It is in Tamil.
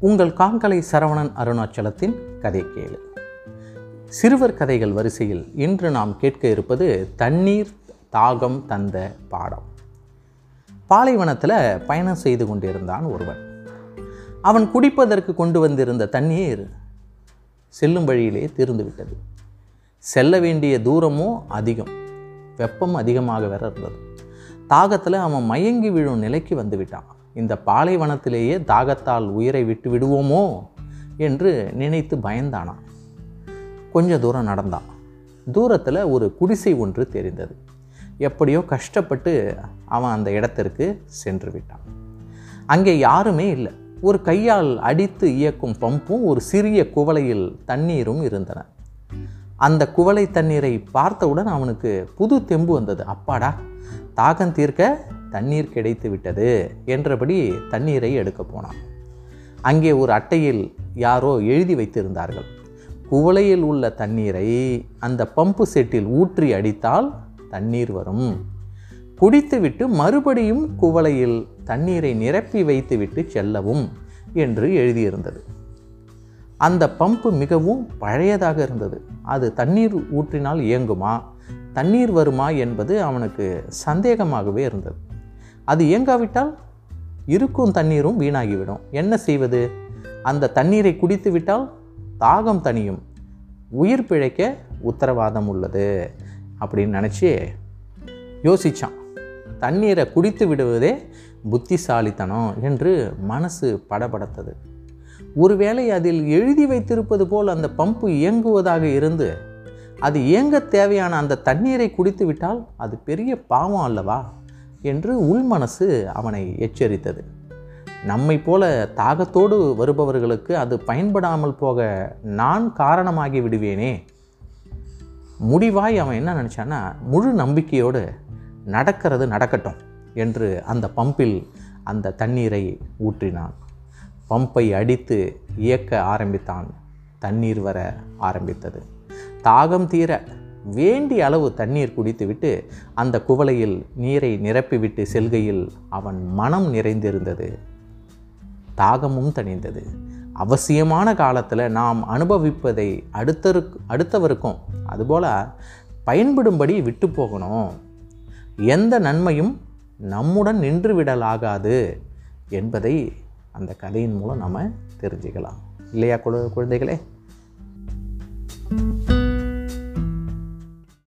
உங்கள் காங்கலை சரவணன் அருணாச்சலத்தின் கதை கேளு. சிறுவர் கதைகள் வரிசையில் இன்று நாம் கேட்க இருப்பது தண்ணீர் தாகம் தந்த பாடம். பாலைவனத்தில் பயணம் செய்து கொண்டிருந்தான் ஒருவன். அவன் குடிப்பதற்கு கொண்டு வந்திருந்த தண்ணீர் செல்லும் வழியிலே தீர்ந்துவிட்டது செல்ல வேண்டிய தூரமும் அதிகம் வெப்பம் அதிகமாக வேற இருந்தது தாகத்தில் அவன் மயங்கி விழும் நிலைக்கு வந்துவிட்டான் இந்த பாலைவனத்திலேயே தாகத்தால் உயிரை விட்டு விடுவோமோ என்று நினைத்து பயந்தானான் கொஞ்ச தூரம் நடந்தான். தூரத்தில் ஒரு குடிசை ஒன்று தெரிந்தது. எப்படியோ கஷ்டப்பட்டு அவன் அந்த இடத்திற்கு சென்று விட்டான். அங்கே யாருமே இல்லை. ஒரு கையால் அடித்து இயக்கும் பம்பும் ஒரு சிறிய குவளையில் தண்ணீரும் இருந்தன. அந்த குவளை தண்ணீரை பார்த்தவுடன் அவனுக்கு புது தெம்பு வந்தது. அப்பாடா தாகம் தீர்க்க தண்ணீர் கிடைத்து விட்டது என்றபடி தண்ணீரை எடுக்க போனான். அங்கே ஒரு அட்டையில் யாரோ எழுதி வைத்திருந்தார்கள். குவளையில் உள்ள தண்ணீரை அந்த பம்பு செட்டில் ஊற்றி அடித்தால் தண்ணீர் வரும். குடித்துவிட்டு மறுபடியும் குவளையில் தண்ணீரை நிரப்பி வைத்துவிட்டு செல்லவும் என்று எழுதியிருந்தது. அந்த பம்பு மிகவும் பழையதாக இருந்தது. அது தண்ணீர் ஊற்றினால் இயங்குமா? தண்ணீர் வருமா என்பது அவனுக்கு சந்தேகமாகவே இருந்தது. அது இயங்காவிட்டால் இருக்கும் தண்ணீரும் வீணாகிவிடும். என்ன செய்வது? அந்த தண்ணீரை குடித்து விட்டால் தாகம் தனியும் உயிர் பிழைக்க உத்தரவாதம் உள்ளது. அப்படின்னு நினச்சி யோசித்தான் தண்ணீரை குடித்து விடுவதே புத்திசாலித்தனம் என்று மனசு படபடத்தது. ஒருவேளை அதில் எழுதி வைத்திருப்பது போல் அந்த பம்பு இயங்குவதாக இருந்து அது இயங்க தேவையான அந்த தண்ணீரை குடித்து விட்டால் அது பெரிய பாவம் அல்லவா? என்று உள்மனசு அவனை எச்சரித்தது. நம்மை போல தாகத்தோடு வருபவர்களுக்கு அது பயன்படாமல் போக நான் காரணமாகி விடுவேனே. முடிவாய் அவன் என்ன நினச்சான்னா முழு நம்பிக்கையோடு நடக்கிறது நடக்கட்டும் என்று அந்த பம்பில் அந்த தண்ணீரை ஊற்றினான். பம்பை அடித்து இயக்க ஆரம்பித்தான். தண்ணீர் வர ஆரம்பித்தது. தாகம் தீர வேண்டிய அளவு தண்ணீர் குடித்துவிட்டு அந்த குவளையில் நீரை நிரப்பிவிட்டு செல்கையில் அவன் மனம் நிறைந்திருந்தது. தாகமும் தணிந்தது. அவசியமான காலத்தில் நாம் அனுபவிப்பதை அடுத்தருக்கு அடுத்தவருக்கும் அதுபோல் பயன்படும்படி விட்டு போகணும். எந்த நன்மையும் நம்முடன் நின்று விடலாகாது என்பதை அந்த கதையின் மூலம் நம்ம தெரிஞ்சுக்கலாம். இல்லையா குழந்தைகளே?